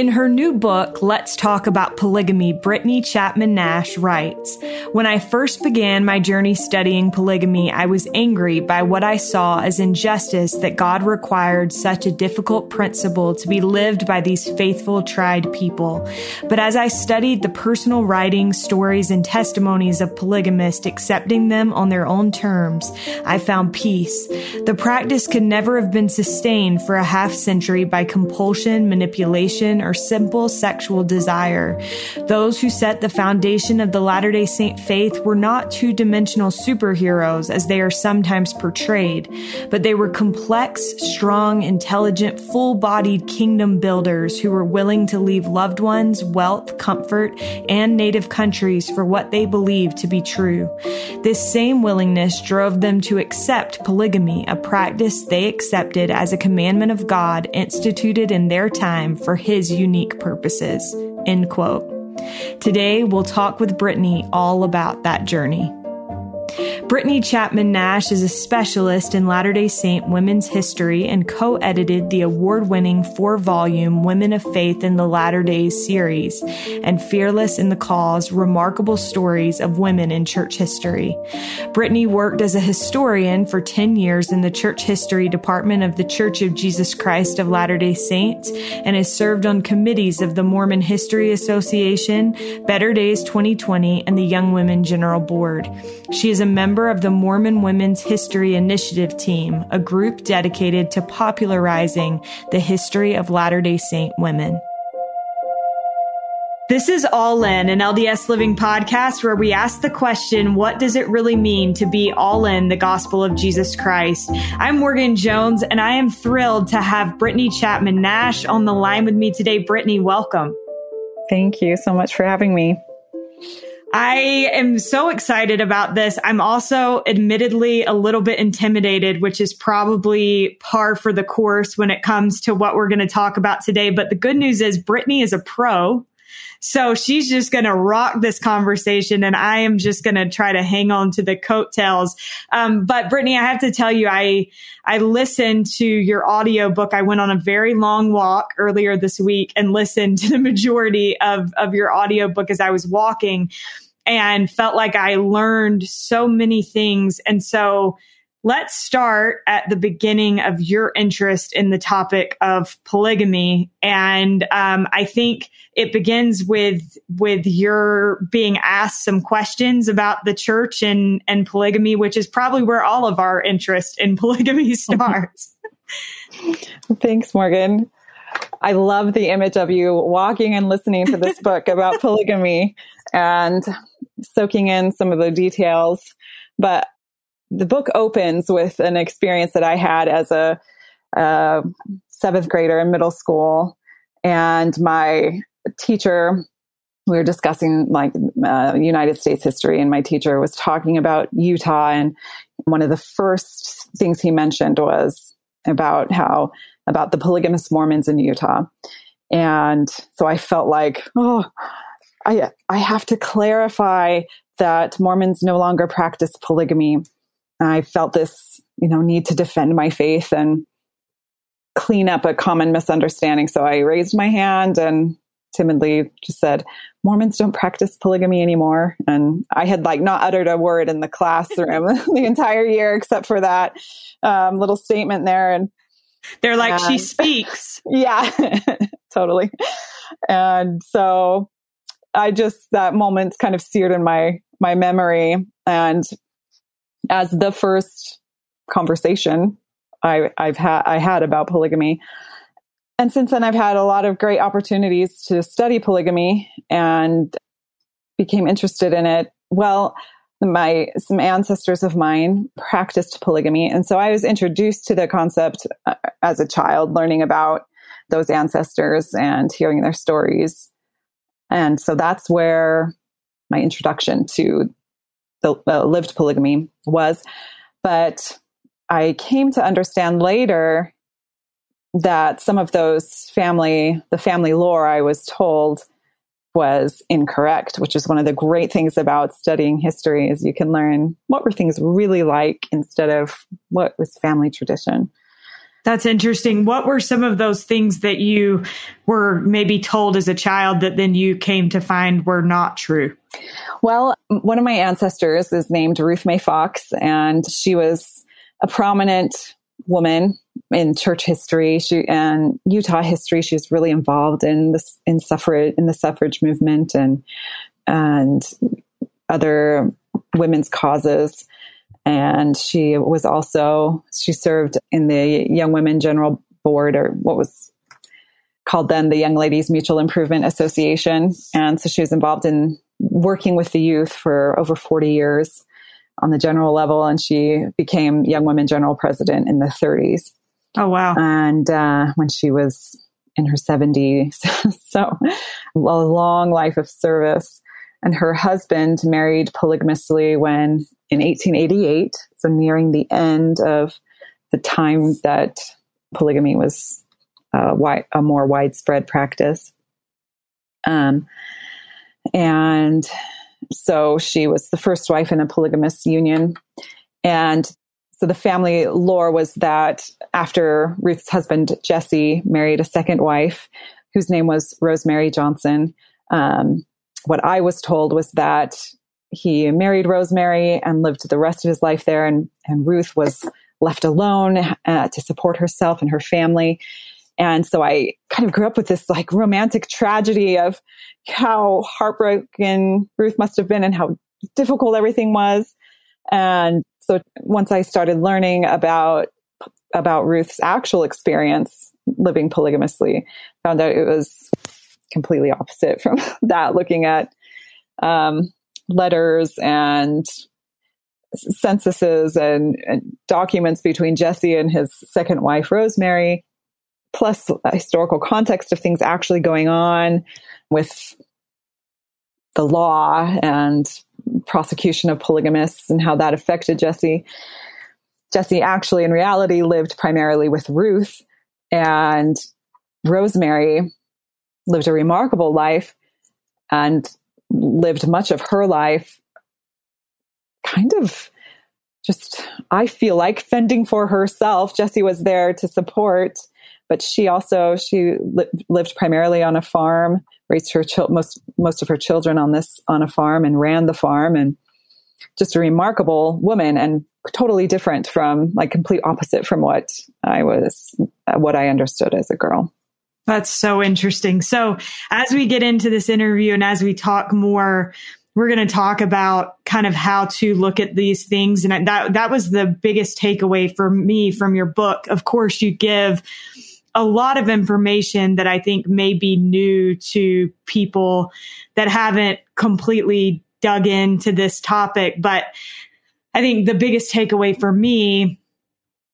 In her new book, Let's Talk About Polygamy, Brittany Chapman Nash writes When I first began my journey studying polygamy, I was angry by what I saw as injustice that God required such a difficult principle to be lived by these faithful, tried people. But as I studied the personal writings, stories, and testimonies of polygamists accepting them on their own terms, I found peace. The practice could never have been sustained for a half century by compulsion, manipulation, or simple sexual desire. Those who set the foundation of the Latter day Saint faith were not two dimensional superheroes as they are sometimes portrayed, but they were complex, strong, intelligent, full bodied kingdom builders who were willing to leave loved ones, wealth, comfort, and native countries for what they believed to be true. This same willingness drove them to accept polygamy, a practice they accepted as a commandment of God instituted in their time for His unique purposes. End quote. Today, we'll talk with Brittany all about that journey. Brittany Chapman Nash is a specialist in Latter day Saint women's history and co edited the award winning four volume Women of Faith in the Latter Days series and Fearless in the Cause Remarkable Stories of Women in Church History. Brittany worked as a historian for 10 years in the Church History Department of the Church of Jesus Christ of Latter day Saints and has served on committees of the Mormon History Association, Better Days 2020, and the Young Women General Board. She is a member member of the Mormon Women's History Initiative team, a group dedicated to popularizing the history of Latter day Saint women. This is All In, an LDS Living podcast where we ask the question, what does it really mean to be all in the gospel of Jesus Christ? I'm Morgan Jones, and I am thrilled to have Brittany Chapman Nash on the line with me today. Brittany, welcome. Thank you so much for having me. I am so excited about this. I'm also admittedly a little bit intimidated, which is probably par for the course when it comes to what we're going to talk about today. But the good news is Brittany is a pro. So she's just going to rock this conversation and I am just going to try to hang on to the coattails. Um, but Brittany, I have to tell you, I, I listened to your audio book. I went on a very long walk earlier this week and listened to the majority of, of your audio book as I was walking and felt like I learned so many things. And so let's start at the beginning of your interest in the topic of polygamy. And um, I think it begins with with your being asked some questions about the church and and polygamy, which is probably where all of our interest in polygamy starts. Thanks, Morgan. I love the image of you walking and listening to this book about polygamy and soaking in some of the details. But the book opens with an experience that I had as a, seventh grader in middle school. And my teacher, we were discussing like uh, United States history, and my teacher was talking about Utah. And one of the first things he mentioned was about how, about the polygamous Mormons in Utah. And so I felt like, oh, I, I have to clarify that Mormons no longer practice polygamy. I felt this, you know, need to defend my faith and clean up a common misunderstanding. So I raised my hand and timidly just said, Mormons don't practice polygamy anymore. And I had like not uttered a word in the classroom the entire year except for that um, little statement there. And they're like, and, she speaks. Yeah, totally. And so I just, that moment's kind of seared in my, my memory. And as the first conversation I, I've had, I had about polygamy. And since then, I've had a lot of great opportunities to study polygamy and became interested in it. Well, my some ancestors of mine practiced polygamy, and so I was introduced to the concept uh, as a child, learning about those ancestors and hearing their stories. And so that's where my introduction to the uh, lived polygamy was. But I came to understand later that some of those family, the family lore I was told was incorrect, which is one of the great things about studying history is you can learn what were things really like instead of what was family tradition. That's interesting. What were some of those things that you were maybe told as a child that then you came to find were not true? Well, one of my ancestors is named Ruth May Fox, and she was a prominent woman in church history she, and Utah history. She was really involved in this in suffrage in the suffrage movement and and other women's causes and she was also she served in the young women general board or what was called then the young ladies mutual improvement association. And so she was involved in working with the youth for over 40 years on the general level. And she became young women general president in the 30s oh wow. And uh, when she was in her 70s so a long life of service. And her husband married polygamously when in 1888, so nearing the end of the time that polygamy was uh, a more widespread practice. Um, and so she was the first wife in a polygamous union. And so the family lore was that after Ruth's husband, Jesse, married a second wife whose name was Rosemary Johnson, um, what I was told was that he married Rosemary and lived the rest of his life there, and, and Ruth was left alone uh, to support herself and her family. And so I kind of grew up with this like romantic tragedy of how heartbroken Ruth must have been and how difficult everything was. And so once I started learning about about Ruth's actual experience living polygamously, found out it was completely opposite from that, looking at um, letters and censuses and, and, documents between Jesse and his second wife, Rosemary, plus historical context of things actually going on with the law and prosecution of polygamists and how that affected Jesse. Jesse actually, in reality, lived primarily with Ruth, and Rosemary lived a remarkable life and lived much of her life kind of just, I feel like fending for herself. Jesse was there to support, but she also, she li- lived primarily on a farm, raised her chil- most, most of her children on this, on a farm and ran the farm and just a remarkable woman and totally different from like complete opposite from what I was, what I understood as a girl. That's so interesting. So, as we get into this interview and as we talk more, we're going to talk about kind of how to look at these things. And that, that was the biggest takeaway for me from your book. Of course, you give a lot of information that I think may be new to people that haven't completely dug into this topic. But I think the biggest takeaway for me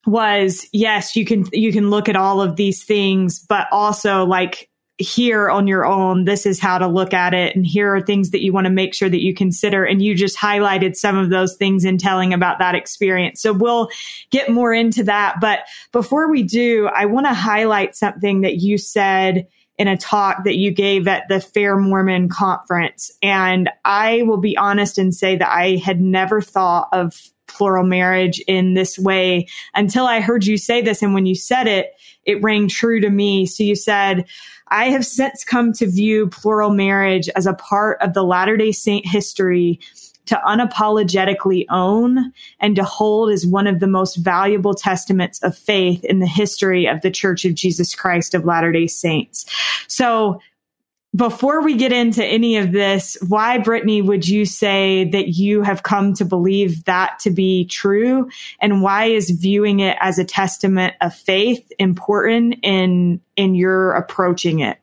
was yes, you can you can look at all of these things, but also like here on your own, this is how to look at it. And here are things that you want to make sure that you consider. And you just highlighted some of those things in telling about that experience. So we'll get more into that. But before we do, I want to highlight something that you said in a talk that you gave at the Fair Mormon conference. And I will be honest and say that I had never thought of plural marriage in this way until I heard you say this. And when you said it, it rang true to me. So you said, I have since come to view plural marriage as a part of the Latter day Saint history to unapologetically own and to hold as one of the most valuable testaments of faith in the history of the Church of Jesus Christ of Latter day Saints. So before we get into any of this, why, Brittany, would you say that you have come to believe that to be true? And why is viewing it as a testament of faith important in, in your approaching it?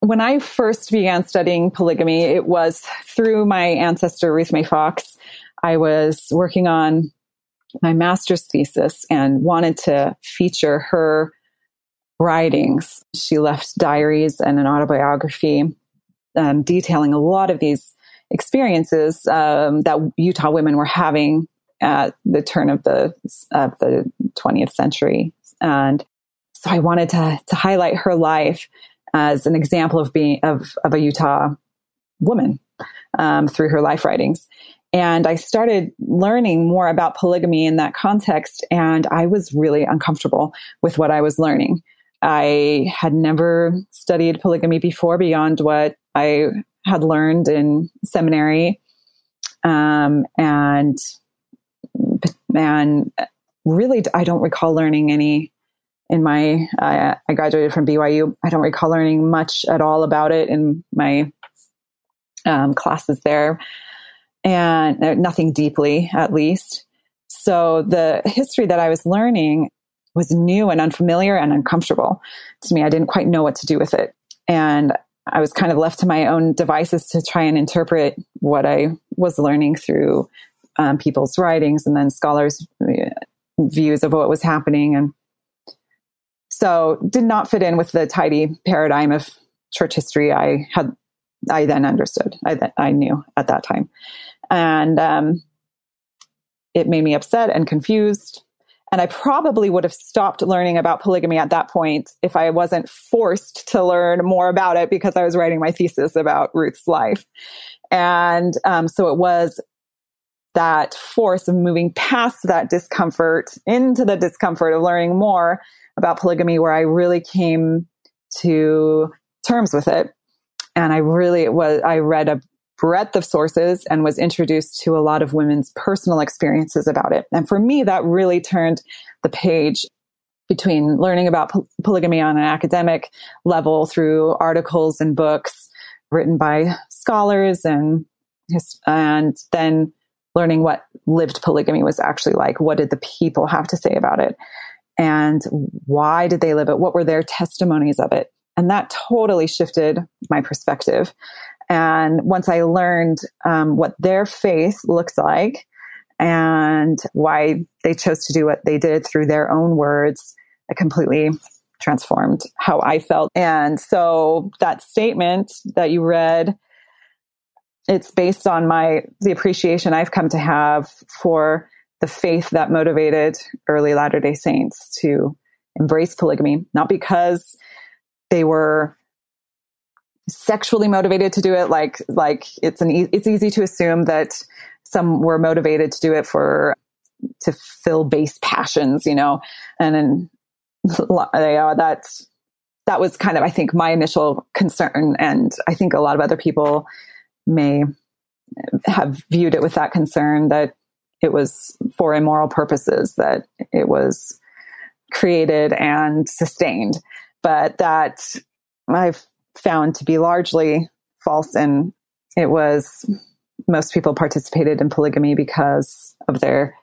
When I first began studying polygamy, it was through my ancestor, Ruth May Fox. I was working on my master's thesis and wanted to feature her writings. She left diaries and an autobiography um, detailing a lot of these experiences um, that Utah women were having at the turn of the of the 20th century, and so I wanted to to highlight her life as an example of being of of a Utah woman um, through her life writings. And I started learning more about polygamy in that context. And I was really uncomfortable with what I was learning. I had never studied polygamy before beyond what I had learned in seminary. Um, and, and really, I don't recall learning any in my, uh, I graduated from BYU. I don't recall learning much at all about it in my um, classes there and uh, nothing deeply, at least. So the history that I was learning was new and unfamiliar and uncomfortable to me. I didn't quite know what to do with it. And I was kind of left to my own devices to try and interpret what I was learning through um, people's writings and then scholars' uh, views of what was happening. And so did not fit in with the tidy paradigm of church history I had, I then understood, I, I knew at that time. And um, it made me upset and confused. And I probably would have stopped learning about polygamy at that point if I wasn't forced to learn more about it because I was writing my thesis about Ruth's life. And um, so it was that force of moving past that discomfort into the discomfort of learning more about polygamy where I really came to terms with it. And I really was, I read a breadth of sources and was introduced to a lot of women's personal experiences about it. And for me, that really turned the page between learning about po- polygamy on an academic level through articles and books written by scholars and and then learning what lived polygamy was actually like. What did the people have to say about it? And why did they live it? What were their testimonies of it? And that totally shifted my perspective. And once I learned um, what their faith looks like and why they chose to do what they did through their own words, I completely transformed how I felt. And so that statement that you read, it's based on my the appreciation I've come to have for the faith that motivated early Latter-day Saints to embrace polygamy, not because they were sexually motivated to do it like like it's an e- it's easy to assume that some were motivated to do it for to fill base passions you know? And then uh, that's that was kind of i think my initial concern. And i think a lot of other people may have viewed it with that concern that it was for immoral purposes that it was created and sustained. But that I've found to be largely false. And it was most people participated in polygamy because of their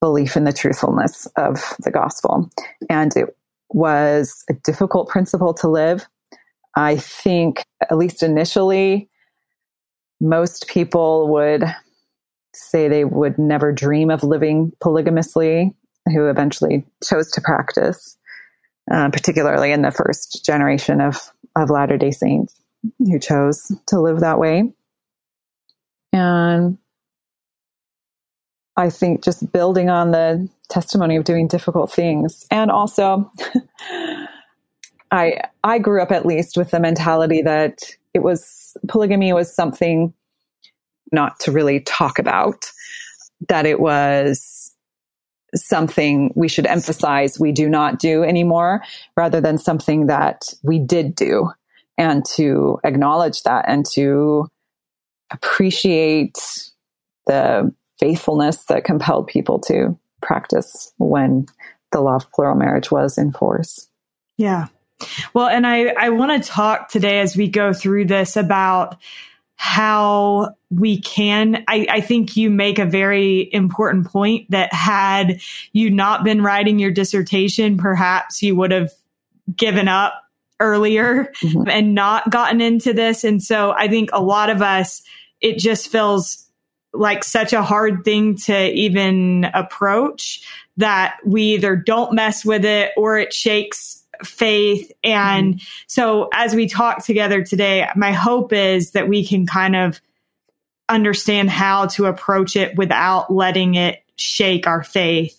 belief in the truthfulness of the gospel. And it was a difficult principle to live. I think, at least initially, most people would say they would never dream of living polygamously, who eventually chose to practice, uh, particularly in the first generation of of Latter day Saints who chose to live that way. And I think just building on the testimony of doing difficult things. And also, I, I grew up at least with the mentality that it was polygamy was something not to really talk about, that it was something we should emphasize we do not do anymore rather than something that we did do and to acknowledge that and to appreciate the faithfulness that compelled people to practice when the law of plural marriage was in force. Yeah. Well, and I, I want to talk today as we go through this about how we can. I, I, think you make a very important point that had you not been writing your dissertation, perhaps you would have given up earlier mm-hmm. and not gotten into this. And so I think a lot of us, it just feels like such a hard thing to even approach that we either don't mess with it or it shakes faith. And mm-hmm. so as we talk together today, my hope is that we can kind of understand how to approach it without letting it shake our faith.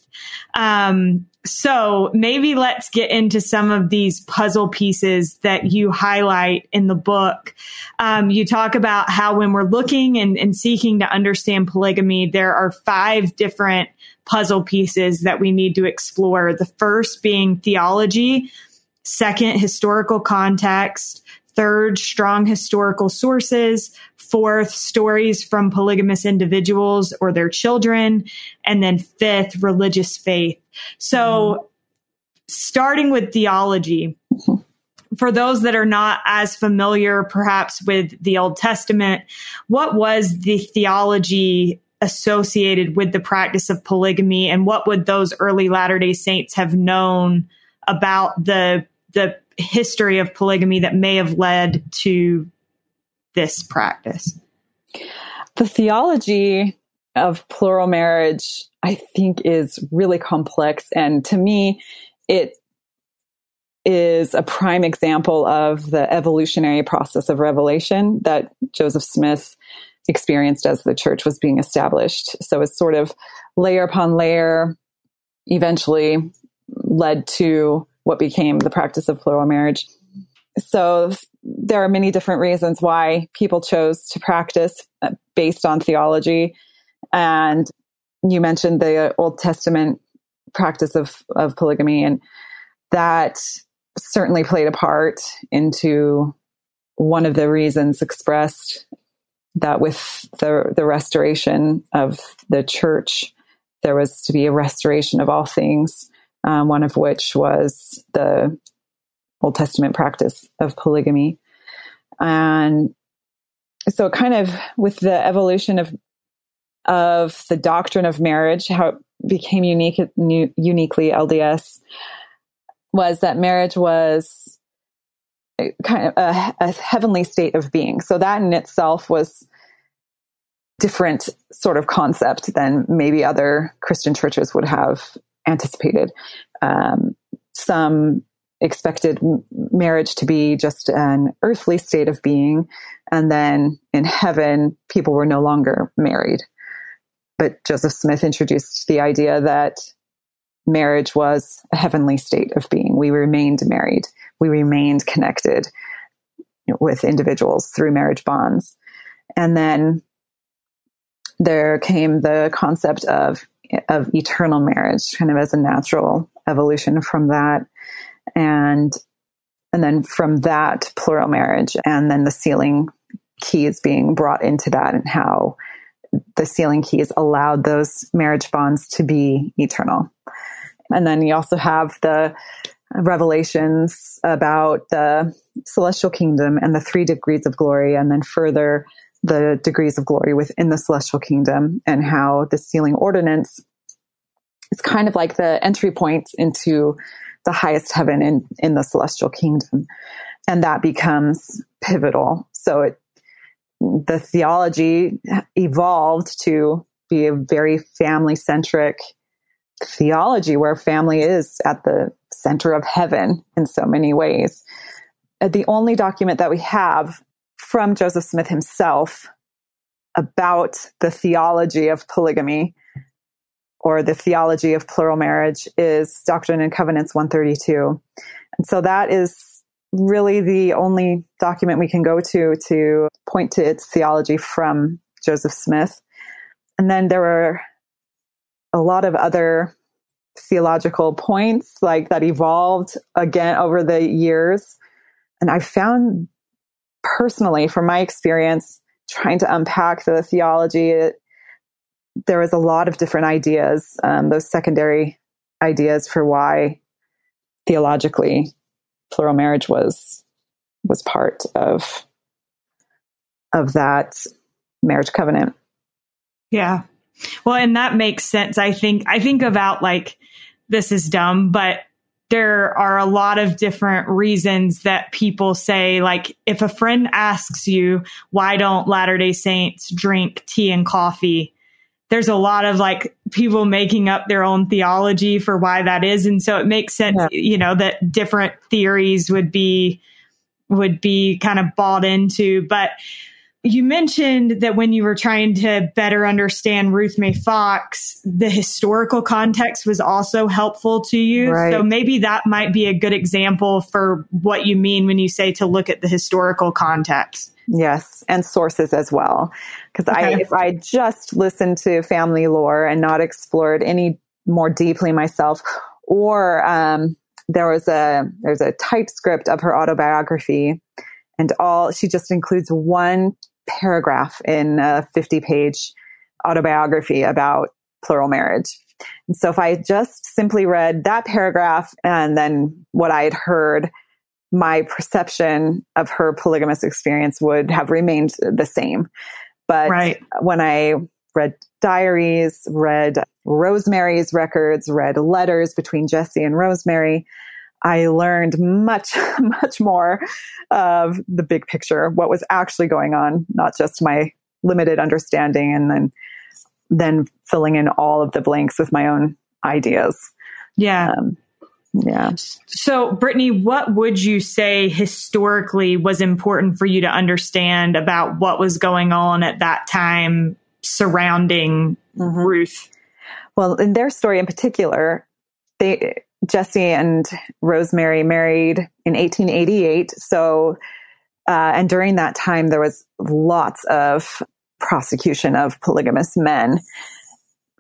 Um, so maybe let's get into some of these puzzle pieces that you highlight in the book. Um, you talk about how when we're looking and, and seeking to understand polygamy, there are five different puzzle pieces that we need to explore. The first being theology, second, historical context, third, strong historical sources, fourth, stories from polygamous individuals or their children, and then fifth, religious faith. So, starting with theology, for those that are not as familiar perhaps with the Old Testament, what was the theology associated with the practice of polygamy? And what would those early Latter-day Saints have known about the the history of polygamy that may have led to this practice? The theology of plural marriage, I think, is really complex. And to me, it is a prime example of the evolutionary process of revelation that Joseph Smith experienced as the church was being established. So it's sort of layer upon layer, eventually led to what became the practice of plural marriage. So there are many different reasons why people chose to practice uh, based on theology. And you mentioned the Old Testament practice of, of polygamy, and that certainly played a part into one of the reasons expressed that with the, the restoration of the church, there was to be a restoration of all things, um, one of which was the Old Testament practice of polygamy. And so kind of with the evolution of of the doctrine of marriage, how it became unique uniquely LDS was that marriage was kind of a, a heavenly state of being. So that in itself was different sort of concept than maybe other Christian churches would have anticipated. Um, some expected marriage to be just an earthly state of being. And then in heaven, people were no longer married. But Joseph Smith introduced the idea that marriage was a heavenly state of being. We remained married. We remained connected with individuals through marriage bonds. And then there came the concept of, of eternal marriage, kind of as a natural evolution from that. And and then from that plural marriage and then the sealing keys being brought into that and how the sealing keys allowed those marriage bonds to be eternal. And then you also have the revelations about the celestial kingdom and the three degrees of glory and then further the degrees of glory within the celestial kingdom and how the sealing ordinance is kind of like the entry point into the highest heaven in, in the celestial kingdom. And that becomes pivotal. So it, the theology evolved to be a very family centric theology where family is at the center of heaven in so many ways. Uh, the only document that we have from Joseph Smith himself about the theology of polygamy or the theology of plural marriage is Doctrine and Covenants 132. And so that is really the only document we can go to to point to its theology from Joseph Smith. And then there are a lot of other theological points like that evolved again over the years. And I found personally, from my experience, trying to unpack the theology, it, there was a lot of different ideas, um, those secondary ideas for why theologically plural marriage was was part of of that marriage covenant. Yeah. Well, and that makes sense. I think I think about like this is dumb, but there are a lot of different reasons that people say like if a friend asks you why don't Latter-day Saints drink tea and coffee? there's a lot of like people making up their own theology for why that is. And so it makes sense, yeah. you know, that different theories would be, would be kind of bought into. But you mentioned that when you were trying to better understand Ruth May Fox, the historical context was also helpful to you. Right. So maybe that might be a good example for what you mean when you say to look at the historical context. Yes, and sources as well. Because okay. I, if I just listened to family lore and not explored any more deeply myself, or um, there was a there's a typescript of her autobiography, and all she just includes one paragraph in a 50 page autobiography about plural marriage. And so if I just simply read that paragraph and then what I had heard, my perception of her polygamous experience would have remained the same. But right. when I read diaries, read Rosemary's records, read letters between Jesse and Rosemary, I learned much, much more of the big picture, what was actually going on, not just my limited understanding and then then filling in all of the blanks with my own ideas. Yeah. Um, yeah. So, Brittany, what would you say historically was important for you to understand about what was going on at that time surrounding mm-hmm. Ruth? Well, in their story in particular, they Jesse and Rosemary married in 1888. So, uh, and during that time, there was lots of prosecution of polygamous men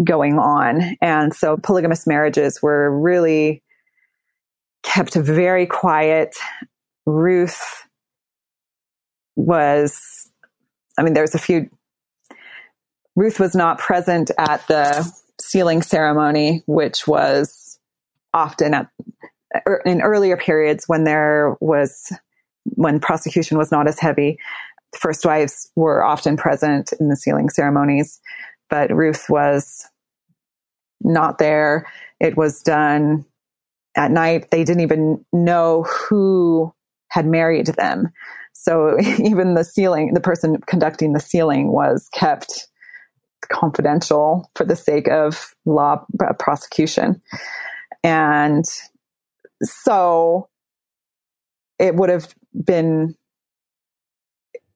going on. And so polygamous marriages were really kept very quiet. Ruth was, I mean, there's a few, Ruth was not present at the sealing ceremony, which was often at, er, in earlier periods when there was, when prosecution was not as heavy. First wives were often present in the sealing ceremonies, but Ruth was not there. It was done at night. They didn't even know who had married them. So even the sealing, the person conducting the sealing was kept confidential for the sake of law prosecution. And so it would have been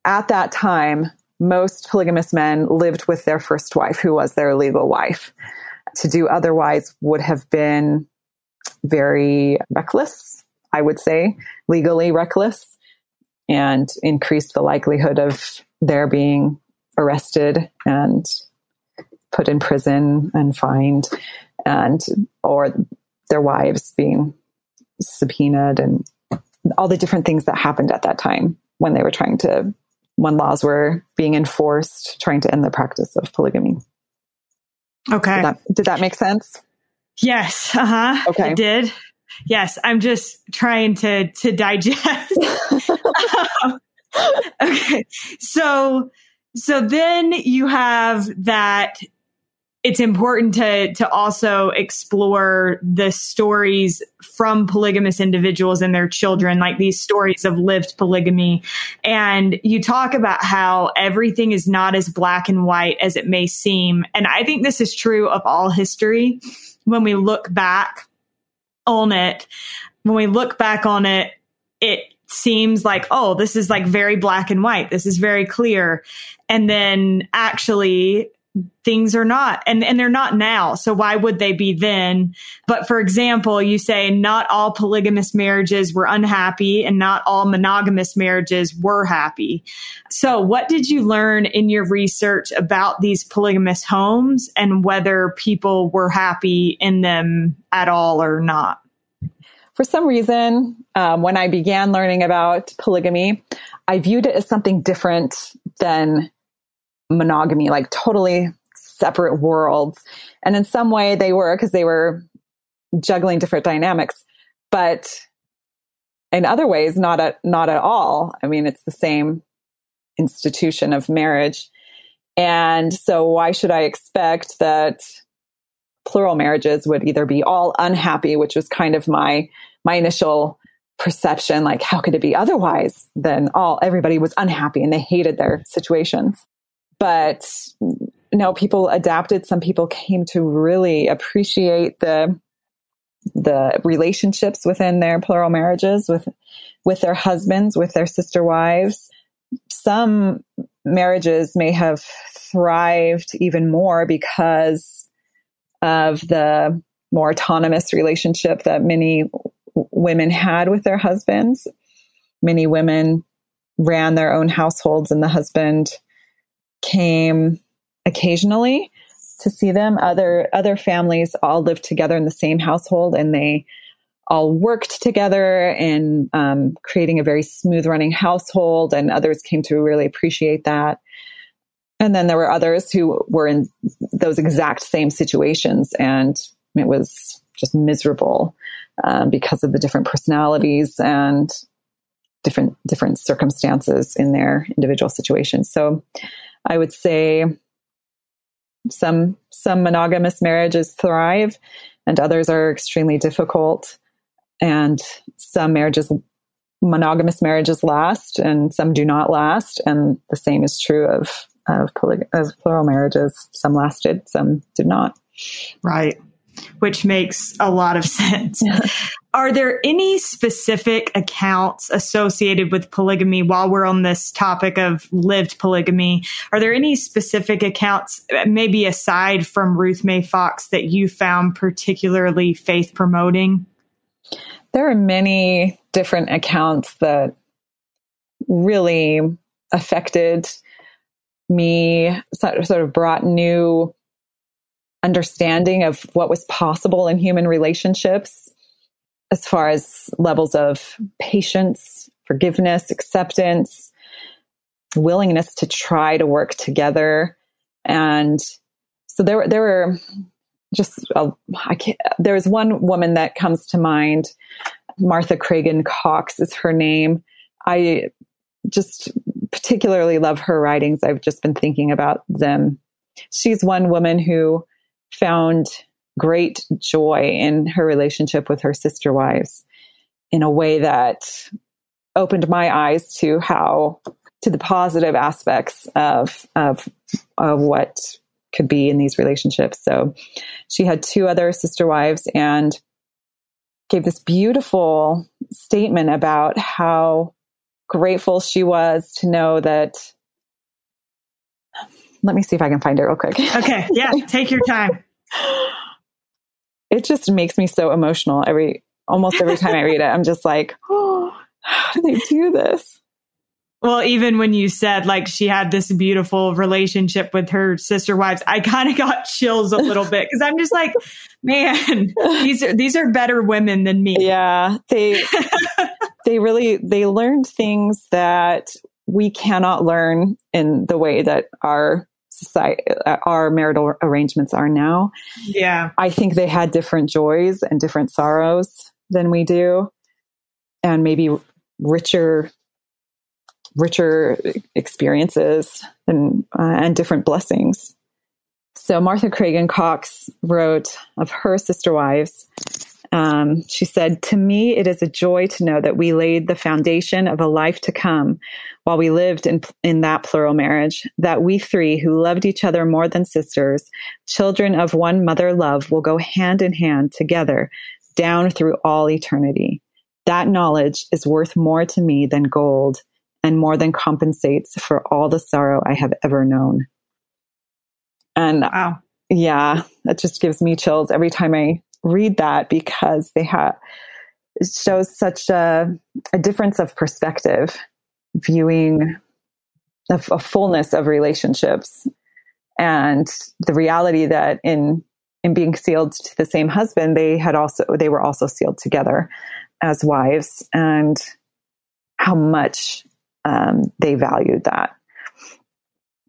at that time, most polygamous men lived with their first wife, who was their legal wife. To do otherwise would have been very reckless, I would say, legally reckless, and increase the likelihood of their being arrested and put in prison and fined and or their wives being subpoenaed and all the different things that happened at that time when they were trying to when laws were being enforced trying to end the practice of polygamy. Okay. Did that, did that make sense? Yes. Uh-huh. Okay. it did. Yes. I'm just trying to to digest. Um, okay. So so then you have that it's important to to also explore the stories from polygamous individuals and their children like these stories of lived polygamy. And you talk about how everything is not as black and white as it may seem. And i think this is true of all history. When we look back on it when we look back on it it seems like oh this is like very black and white. This is very clear. And then actually things are not and and they're not now so why would they be then? But for example you say not all polygamous marriages were unhappy and not all monogamous marriages were happy. So what did you learn in your research about these polygamous homes and whether people were happy in them at all or not? For some reason um, when i began learning about polygamy i viewed it as something different than monogamy, like totally separate worlds. And in some way they were because they were juggling different dynamics, but in other ways, not at, not at all. I mean, it's the same institution of marriage. And so why should I expect that plural marriages would either be all unhappy, which was kind of my, my initial perception. Like, how could it be otherwise than all, everybody was unhappy and they hated their situations but no, people adapted. Some people came to really appreciate the the relationships within their plural marriages with with their husbands, with their sister wives. Some marriages may have thrived even more because of the more autonomous relationship that many women had with their husbands. Many women ran their own households, and the husband came occasionally to see them. Other other families all lived together in the same household, and they all worked together in um, creating a very smooth running household. And others came to really appreciate that. And then there were others who were in those exact same situations, and it was just miserable um, because of the different personalities and different different circumstances in their individual situations. So, I would say some some monogamous marriages thrive, and others are extremely difficult, and some marriages monogamous marriages last, and some do not last, and the same is true of of, poly- of plural marriages. Some lasted, some did not. Right which makes a lot of sense. Are there any specific accounts associated with polygamy while we're on this topic of lived polygamy? Are there any specific accounts, maybe aside from Ruth May Fox, that you found particularly faith promoting? There are many different accounts that really affected me, sort of brought new understanding of what was possible in human relationships as far as levels of patience, forgiveness, acceptance, willingness to try to work together. And so there, there were just, uh, I can't, there was one woman that comes to mind. Martha Cragun Cox is her name. I just particularly love her writings. I've just been thinking about them. She's one woman who found great joy in her relationship with her sister wives in a way that opened my eyes to how to the positive aspects of of of what could be in these relationships. So she had two other sister wives and gave this beautiful statement about how grateful she was to know that let me see if I can find it real quick. Okay. Yeah. Take your time it just makes me so emotional every almost every time I read it. I'm just like, oh, how do they do this? Well, even when you said like she had this beautiful relationship with her sister wives, I kind of got chills a little bit because I'm just like, man, these are these are better women than me. Yeah, they they really they learned things that we cannot learn in the way that our society, uh, our marital arrangements are now. Yeah. I think they had different joys and different sorrows than we do, and maybe richer, richer experiences and, uh, and different blessings. So Martha Cragun Cox wrote of her sister wives um, she said, To me, it is a joy to know that we laid the foundation of a life to come while we lived in, in that plural marriage, that we three who loved each other more than sisters, children of one mother love, will go hand in hand together down through all eternity. That knowledge is worth more to me than gold and more than compensates for all the sorrow I have ever known. And wow. yeah, that just gives me chills every time I read that because they have it shows such a, a difference of perspective, viewing a, a fullness of relationships, and the reality that in in being sealed to the same husband, they had also they were also sealed together as wives, and how much um, they valued that.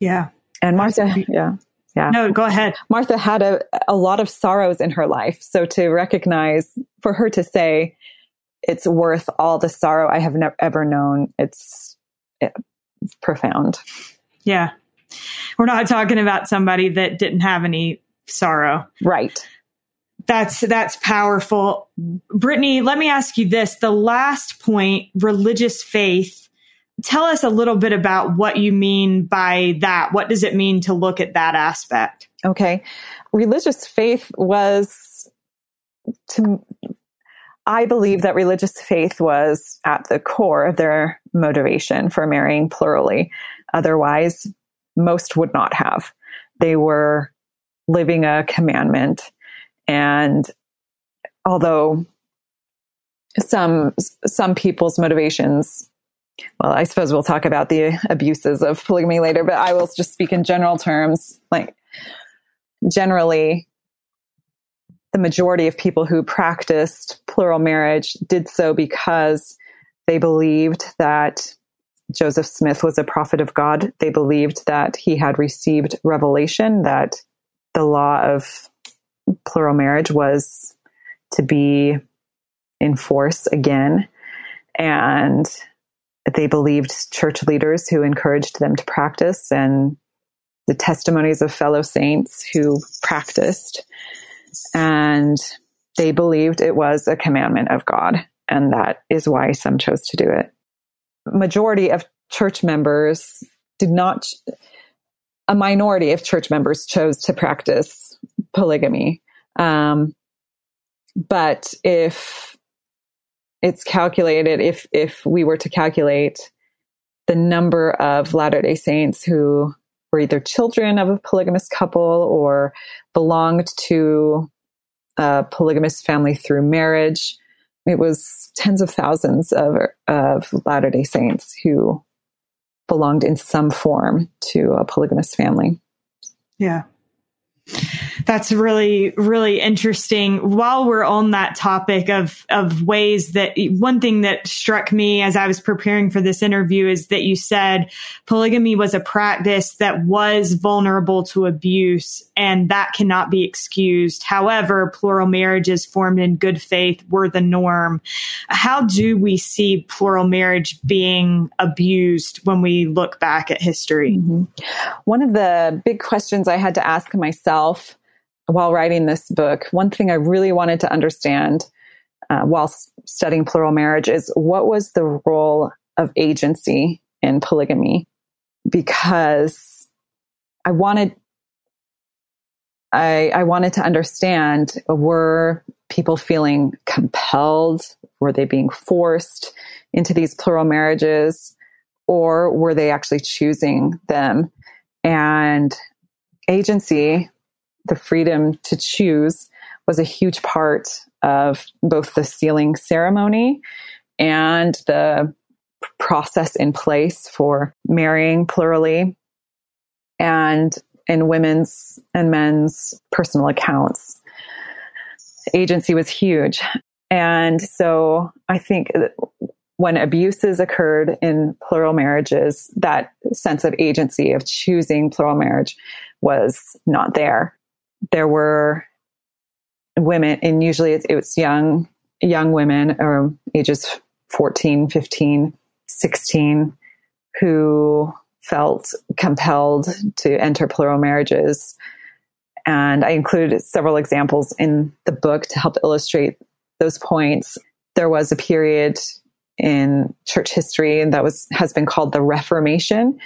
Yeah, and Martha, yeah, yeah. No, go ahead. Martha had a, a lot of sorrows in her life. So to recognize, for her to say, it's worth all the sorrow I have never ever known, it's, it's profound. Yeah. We're not talking about somebody that didn't have any sorrow. Right. That's that's powerful. Brittany, let me ask you this. The last point, religious faith tell us a little bit about what you mean by that. What does it mean to look at that aspect? Okay. Religious faith was to I believe that religious faith was at the core of their motivation for marrying plurally. otherwise, most would not have. They were living a commandment. And although some some people's motivations well i suppose we'll talk about the abuses of polygamy later but i will just speak in general terms like generally the majority of people who practiced plural marriage did so because they believed that Joseph Smith was a prophet of God. They believed that he had received revelation that the law of plural marriage was to be in force again. And they believed church leaders who encouraged them to practice and the testimonies of fellow saints who practiced. And they believed it was a commandment of God. And that is why some chose to do it. Majority of church members did not, a minority of church members chose to practice polygamy. Um, but if it's calculated if if we were to calculate the number of Latter-day Saints who were either children of a polygamous couple or belonged to a polygamous family through marriage. It was tens of thousands of, of Latter-day Saints who belonged in some form to a polygamous family. Yeah. That's really, really interesting. While we're on that topic of, of ways that one thing that struck me as I was preparing for this interview is that you said polygamy was a practice that was vulnerable to abuse and that cannot be excused. However, plural marriages formed in good faith were the norm. How do we see plural marriage being abused when we look back at history? Mm-hmm. One of the big questions I had to ask myself while writing this book, one thing I really wanted to understand uh, while studying plural marriage is what was the role of agency in polygamy? Because I wanted, I, I wanted to understand were people feeling compelled? Were they being forced into these plural marriages? Or were they actually choosing them? And agency the freedom to choose was a huge part of both the sealing ceremony and the process in place for marrying plurally and in women's and men's personal accounts. Agency was huge. And so I think when abuses occurred in plural marriages, that sense of agency of choosing plural marriage was not there there were women, and usually it, it was young, young women or ages 14, 15, 16 who felt compelled to enter plural marriages. And I included several examples in the book to help illustrate those points. There was a period in church history that was has been called the Reformation,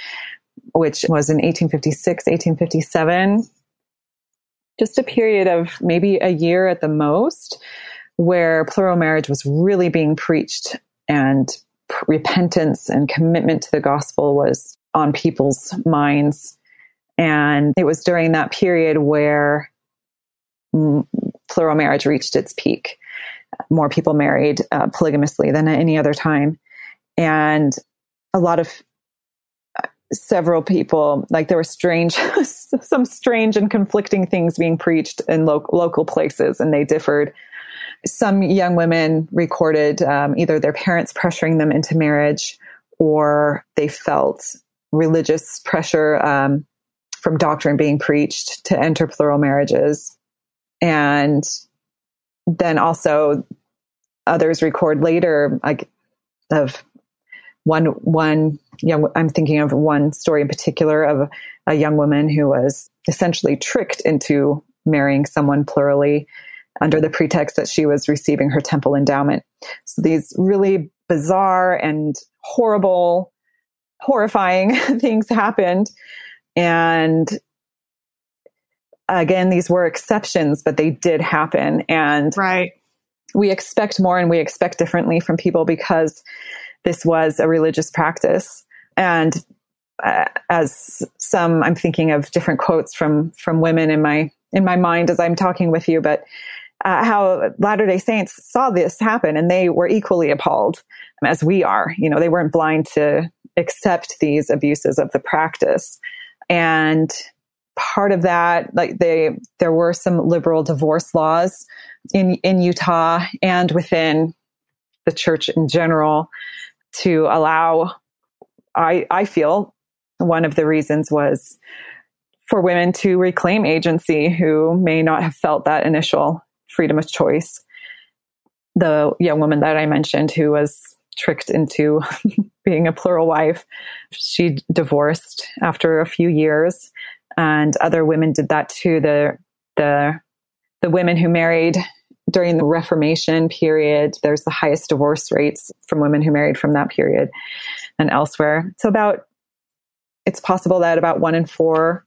which was in 1856, 1857 just a period of maybe a year at the most where plural marriage was really being preached and repentance and commitment to the gospel was on people's minds. And it was during that period where plural marriage reached its peak. More people married uh, polygamously than at any other time. And a lot of several people like there were strange some strange and conflicting things being preached in lo- local places and they differed. Some young women recorded um, either their parents pressuring them into marriage or they felt religious pressure um, from doctrine being preached to enter plural marriages. And then also others record later like of one one young I'm thinking of one story in particular of a young woman who was essentially tricked into marrying someone plurally under the pretext that she was receiving her temple endowment. So these really bizarre and horrible, horrifying things happened. And again, these were exceptions, but they did happen. And right. we expect more and we expect differently from people because this was a religious practice. And uh, as some I'm thinking of different quotes from from women in my in my mind as I'm talking with you, but uh, how Latter day Saints saw this happen and they were equally appalled as we are. You know, they weren't blind to accept these abuses of the practice. And part of that, like they, there were some liberal divorce laws in, in Utah and within the church in general to allow, I, I feel one of the reasons was for women to reclaim agency who may not have felt that initial freedom of choice. The young woman that I mentioned who was tricked into being a plural wife, she divorced after a few years, and other women did that too. The the the women who married during the Reformation period, there's the highest divorce rates from women who married from that period and elsewhere. So about it's possible that about one in four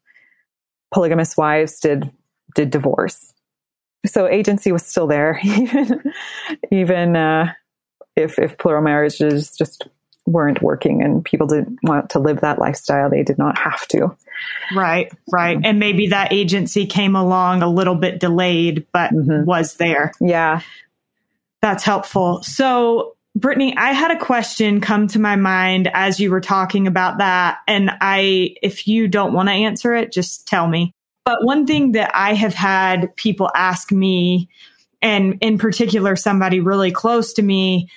polygamous wives did did divorce so agency was still there, even even uh, if if plural is just weren't working and people didn't want to live that lifestyle, they did not have to. Right, right, and maybe that agency came along a little bit delayed, but mm-hmm. was there. Yeah, that's helpful. So. Brittany, I had a question come to my mind as you were talking about that. And I, if you don't want to answer it, just tell me. But one thing that I have had people ask me, and in particular, somebody really close to me,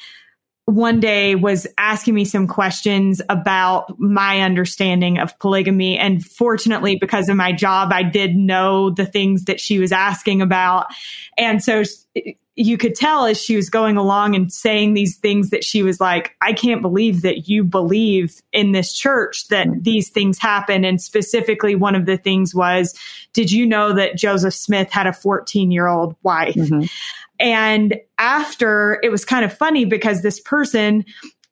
one day was asking me some questions about my understanding of polygamy. And fortunately, because of my job, I did know the things that she was asking about. And so you could tell as she was going along and saying these things that she was like, I can't believe that you believe in this church that mm-hmm. these things happen. And specifically, one of the things was, did you know that Joseph Smith had a 14 year old wife? Mm-hmm. And after it was kind of funny because this person,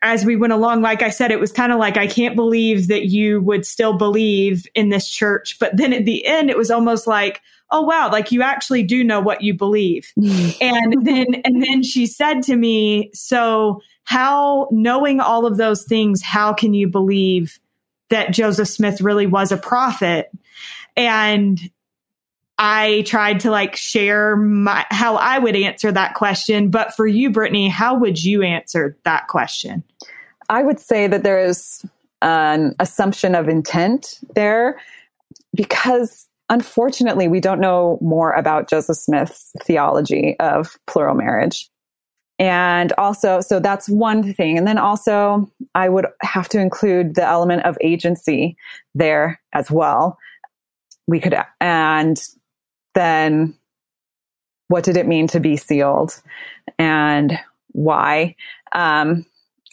as we went along, like I said, it was kind of like, I can't believe that you would still believe in this church. But then at the end, it was almost like, oh wow like you actually do know what you believe. Hmm. And then and then she said to me so how knowing all of those things how can you believe that joseph smith really was a prophet? And i tried to like share my how i would answer that question but for you brittany how would you answer that question i would say that there is an assumption of intent there because Unfortunately, we don't know more about Joseph Smith's theology of plural marriage. And also, so that's one thing. And then also, I would have to include the element of agency there as well. We could, and then what did it mean to be sealed and why? Um,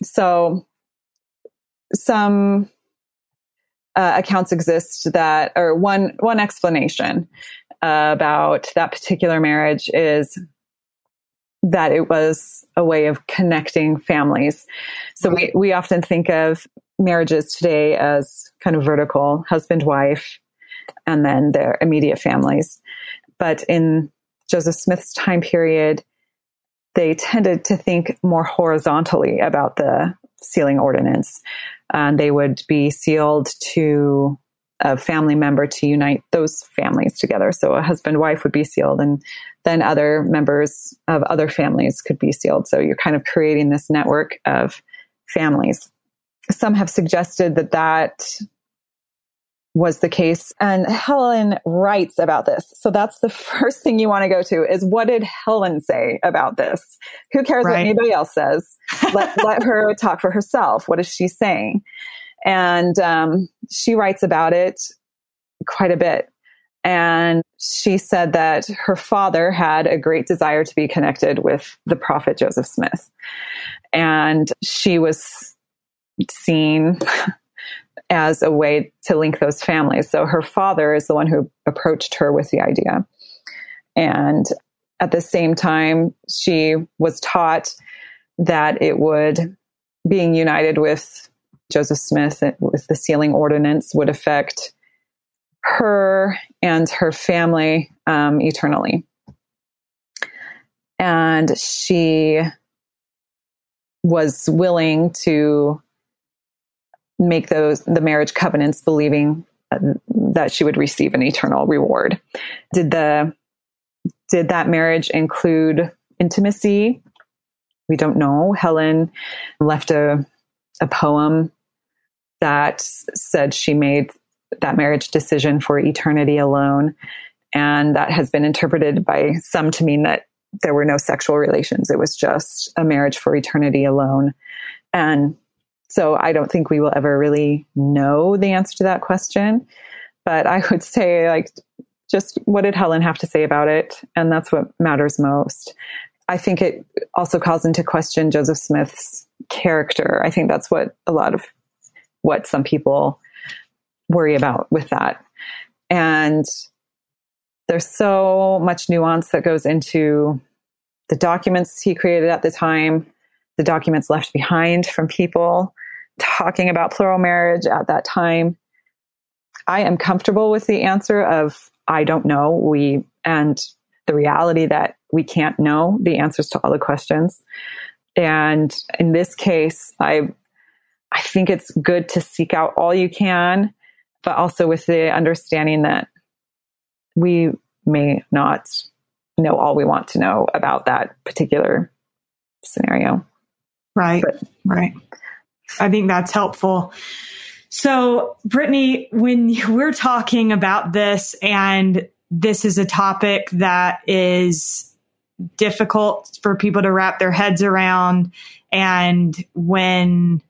so, some uh, accounts exist that, or one one explanation uh, about that particular marriage is that it was a way of connecting families. So we we often think of marriages today as kind of vertical, husband wife, and then their immediate families. But in Joseph Smith's time period, they tended to think more horizontally about the sealing ordinance and they would be sealed to a family member to unite those families together. So a husband wife would be sealed, and then other members of other families could be sealed. So you're kind of creating this network of families. Some have suggested that that was the case. And Helen writes about this. So that's the first thing you want to go to is what did Helen say about this? Who cares right. what anybody else says? let, let her talk for herself. What is she saying? And um, she writes about it quite a bit. And she said that her father had a great desire to be connected with the prophet Joseph Smith. And she was seen as a way to link those families. So her father is the one who approached her with the idea. And at the same time, she was taught that it would, being united with Joseph Smith with the sealing ordinance, would affect her and her family um, eternally. And she was willing to make those the marriage covenants believing uh, that she would receive an eternal reward. Did the did that marriage include intimacy? We don't know. Helen left a a poem that said she made that marriage decision for eternity alone. And that has been interpreted by some to mean that there were no sexual relations. It was just a marriage for eternity alone. And so I don't think we will ever really know the answer to that question. But I would say, like, just what did Helen have to say about it? And that's what matters most. I think it also calls into question Joseph Smith's character. I think that's what a lot of what some people worry about with that. And there's so much nuance that goes into the documents he created at the time, the documents left behind from people talking about plural marriage at that time. I am comfortable with the answer of I don't know. We and the reality that we can't know the answers to all the questions. And in this case, I I think it's good to seek out all you can, but also with the understanding that we may not know all we want to know about that particular scenario. Right. But, right. I think that's helpful. So, Brittany, when we're talking about this, and this is a topic that is difficult for people to wrap their heads around, and when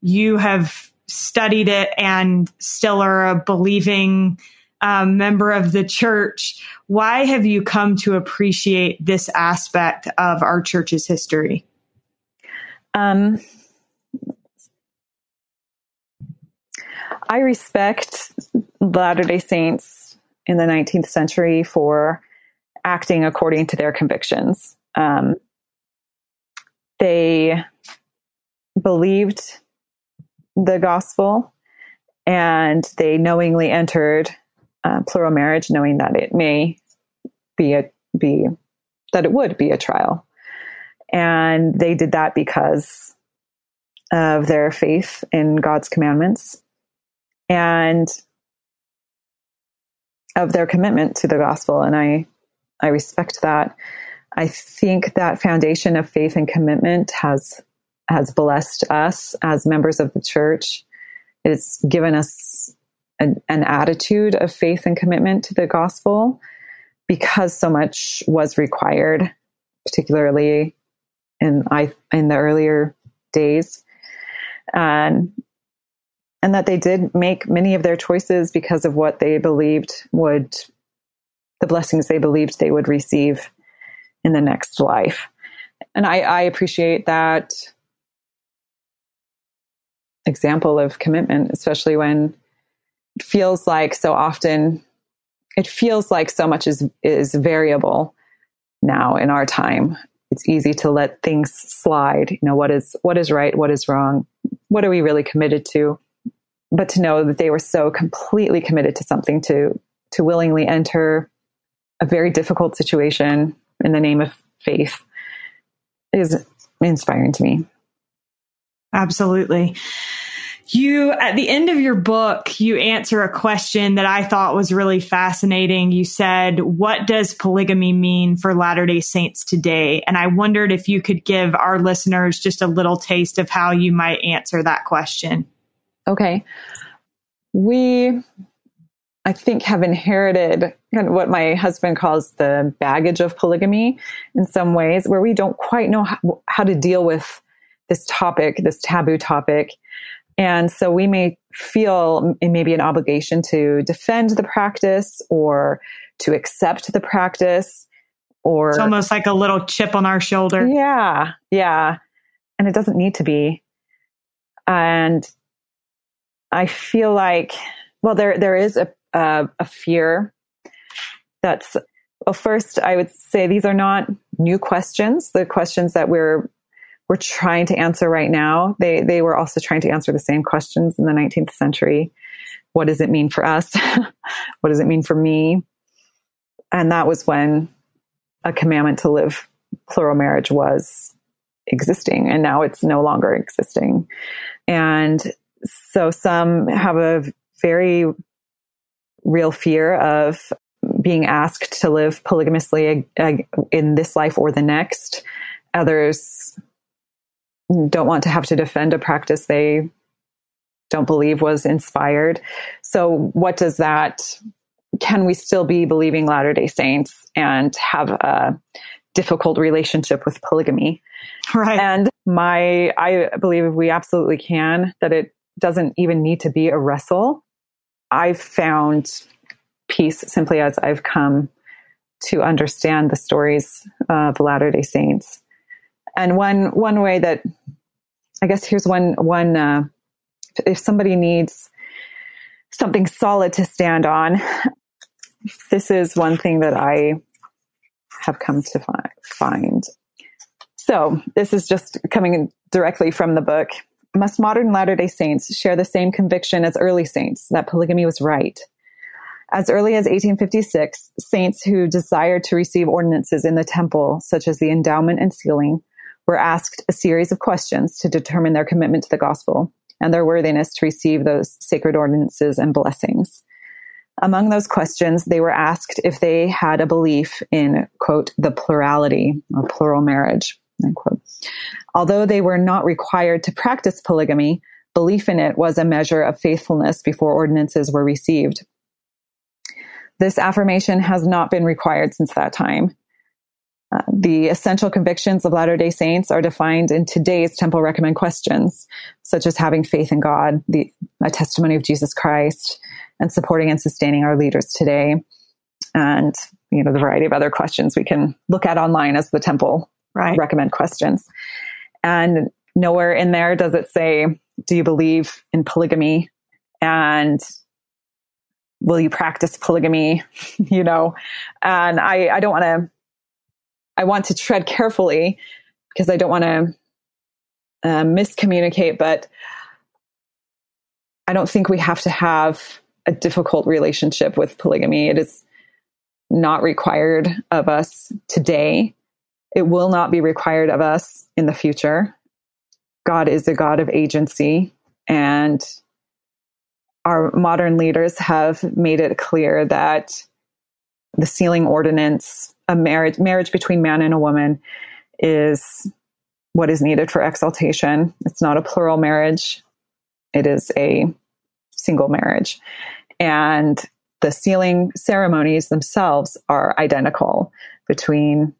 you have studied it and still are a believing um, member of the church, why have you come to appreciate this aspect of our church's history? Um, I respect Latter day Saints in the 19th century for acting according to their convictions. Um, they believed the gospel and they knowingly entered uh, plural marriage, knowing that it may be a be that it would be a trial, and they did that because of their faith in God's commandments and of their commitment to the gospel. And I I respect that. I think that foundation of faith and commitment has has blessed us as members of the church. It's given us an, an attitude of faith and commitment to the gospel because so much was required, particularly in I in the earlier days, and and that they did make many of their choices because of what they believed would the blessings they believed they would receive in the next life. And I, I appreciate that example of commitment, especially when it feels like so often it feels like so much is is variable now in our time. It's easy to let things slide. You know, what is what is right, what is wrong, what are we really committed to? But to know that they were so completely committed to something to to willingly enter a very difficult situation in the name of faith is inspiring to me. Absolutely. You, at the end of your book, you answer a question that I thought was really fascinating. You said, What does polygamy mean for Latter day Saints today? And I wondered if you could give our listeners just a little taste of how you might answer that question. Okay. We, I think, have inherited kind of what my husband calls the baggage of polygamy in some ways, where we don't quite know how, how to deal with this topic, this taboo topic. And so we may feel maybe an obligation to defend the practice or to accept the practice or it's almost like a little chip on our shoulder. Yeah. Yeah. And it doesn't need to be. And I feel like, well, there, there is a, a, a fear that's, well, first I would say these are not new questions. The questions that we're we're trying to answer right now. They they were also trying to answer the same questions in the 19th century. What does it mean for us? what does it mean for me? And that was when a commandment to live plural marriage was existing and now it's no longer existing. And So some have a very real fear of being asked to live polygamously in this life or the next. Others don't want to have to defend a practice they don't believe was inspired. So, what does that? Can we still be believing Latter day Saints and have a difficult relationship with polygamy? Right. And my, I believe we absolutely can, that it doesn't even need to be a wrestle. I've found peace simply as I've come to understand the stories of Latter day Saints. And one, one way that I guess here's one, one, uh, if somebody needs something solid to stand on, this is one thing that I have come to fi- find. So this is just coming directly from the book. Must modern Latter day Saints share the same conviction as early saints that polygamy was right? As early as 1856, saints who desired to receive ordinances in the temple, such as the endowment and sealing, were asked a series of questions to determine their commitment to the gospel and their worthiness to receive those sacred ordinances and blessings. Among those questions, they were asked if they had a belief in, quote, the plurality or plural marriage, unquote. Although they were not required to practice polygamy, belief in it was a measure of faithfulness before ordinances were received. This affirmation has not been required since that time. Uh, the essential convictions of Latter day Saints are defined in today's temple recommend questions, such as having faith in God, the a testimony of Jesus Christ, and supporting and sustaining our leaders today. And, you know, the variety of other questions we can look at online as the temple right. recommend questions. And nowhere in there does it say, do you believe in polygamy? And will you practice polygamy? you know, and I, I don't want to I want to tread carefully because I don't want to uh, miscommunicate, but I don't think we have to have a difficult relationship with polygamy. It is not required of us today. It will not be required of us in the future. God is a God of agency, and our modern leaders have made it clear that the sealing ordinance a marriage marriage between man and a woman is what is needed for exaltation. It's not a plural marriage. It is a single marriage. And the sealing ceremonies themselves are identical between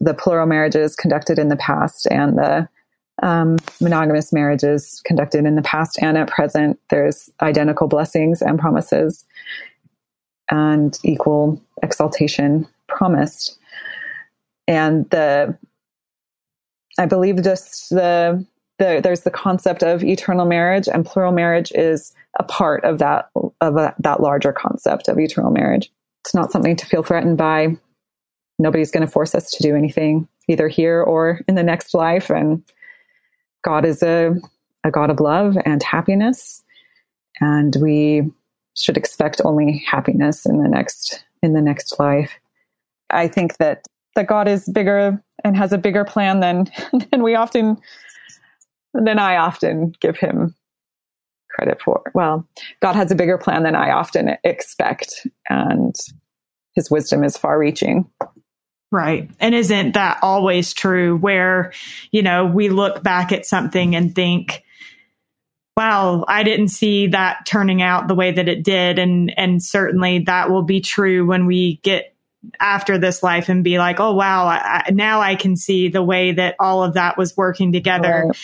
the plural marriages conducted in the past and the um, monogamous marriages conducted in the past and at present. There's identical blessings and promises and equal exaltation promised. And the, I believe just the, the, there's the concept of eternal marriage and plural marriage is a part of that, of a, that larger concept of eternal marriage. It's not something to feel threatened by. Nobody's going to force us to do anything either here or in the next life. And God is a, a God of love and happiness. And we should expect only happiness in the next, in the next life. I think that that God is bigger and has a bigger plan than than we often than I often give him credit for. Well, God has a bigger plan than I often expect and his wisdom is far reaching. Right. And isn't that always true where, you know, we look back at something and think, wow, I didn't see that turning out the way that it did. And, and certainly that will be true when we get after this life and be like, oh, wow, I, I, now I can see the way that all of that was working together. Right.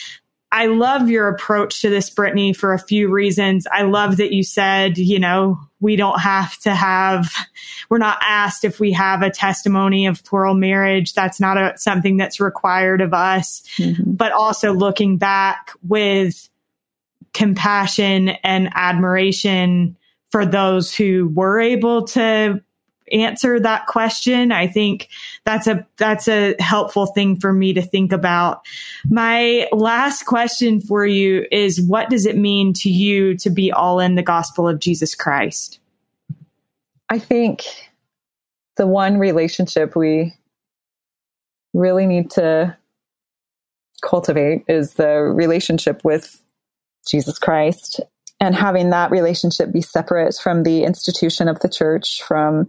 I love your approach to this, Brittany, for a few reasons. I love that you said, you know, we don't have to have, we're not asked if we have a testimony of plural marriage. That's not a, something that's required of us. Mm-hmm. But also looking back with compassion and admiration for those who were able to answer that question. I think that's a that's a helpful thing for me to think about. My last question for you is what does it mean to you to be all in the gospel of Jesus Christ? I think the one relationship we really need to cultivate is the relationship with Jesus Christ and having that relationship be separate from the institution of the church, from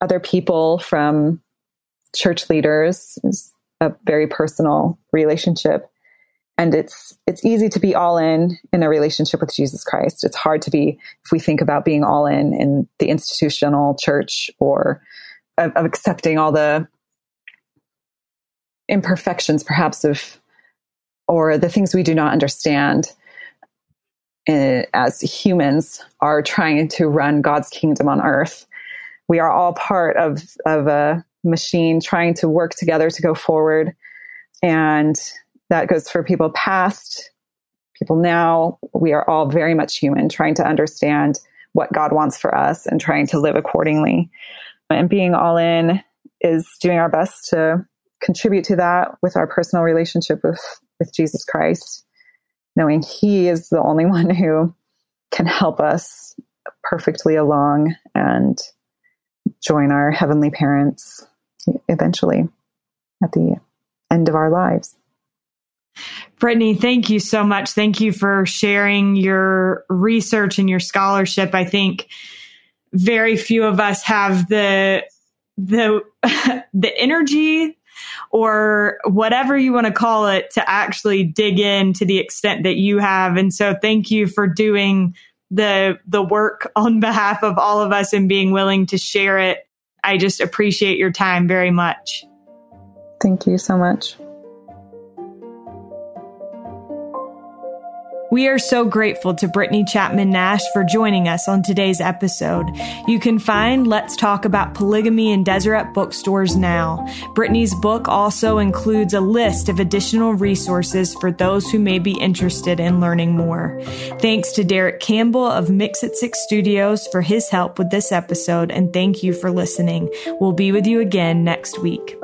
other people, from church leaders is a very personal relationship. And it's, it's easy to be all in in a relationship with Jesus Christ. It's hard to be, if we think about being all in in the institutional church or of, of accepting all the imperfections perhaps of, or the things we do not understand Uh, as humans are trying to run God's kingdom on earth. We are all part of, of a machine trying to work together to go forward. And that goes for people past, people now. We are all very much human, trying to understand what God wants for us and trying to live accordingly. And being all in is doing our best to contribute to that with our personal relationship with, with Jesus Christ knowing He is the only one who can help us perfectly along and join our heavenly parents eventually at the end of our lives. Brittany, thank you so much. Thank you for sharing your research and your scholarship. I think very few of us have the the the energy or whatever you want to call it to actually dig in to the extent that you have. And so thank you for doing the the work on behalf of all of us and being willing to share it. I just appreciate your time very much. Thank you so much. We are so grateful to Brittany Chapman Nash for joining us on today's episode. You can find Let's Talk About Polygamy in Deseret bookstores now. Brittany's book also includes a list of additional resources for those who may be interested in learning more. Thanks to Derek Campbell of Mix It Six Studios for his help with this episode, and thank you for listening. We'll be with you again next week.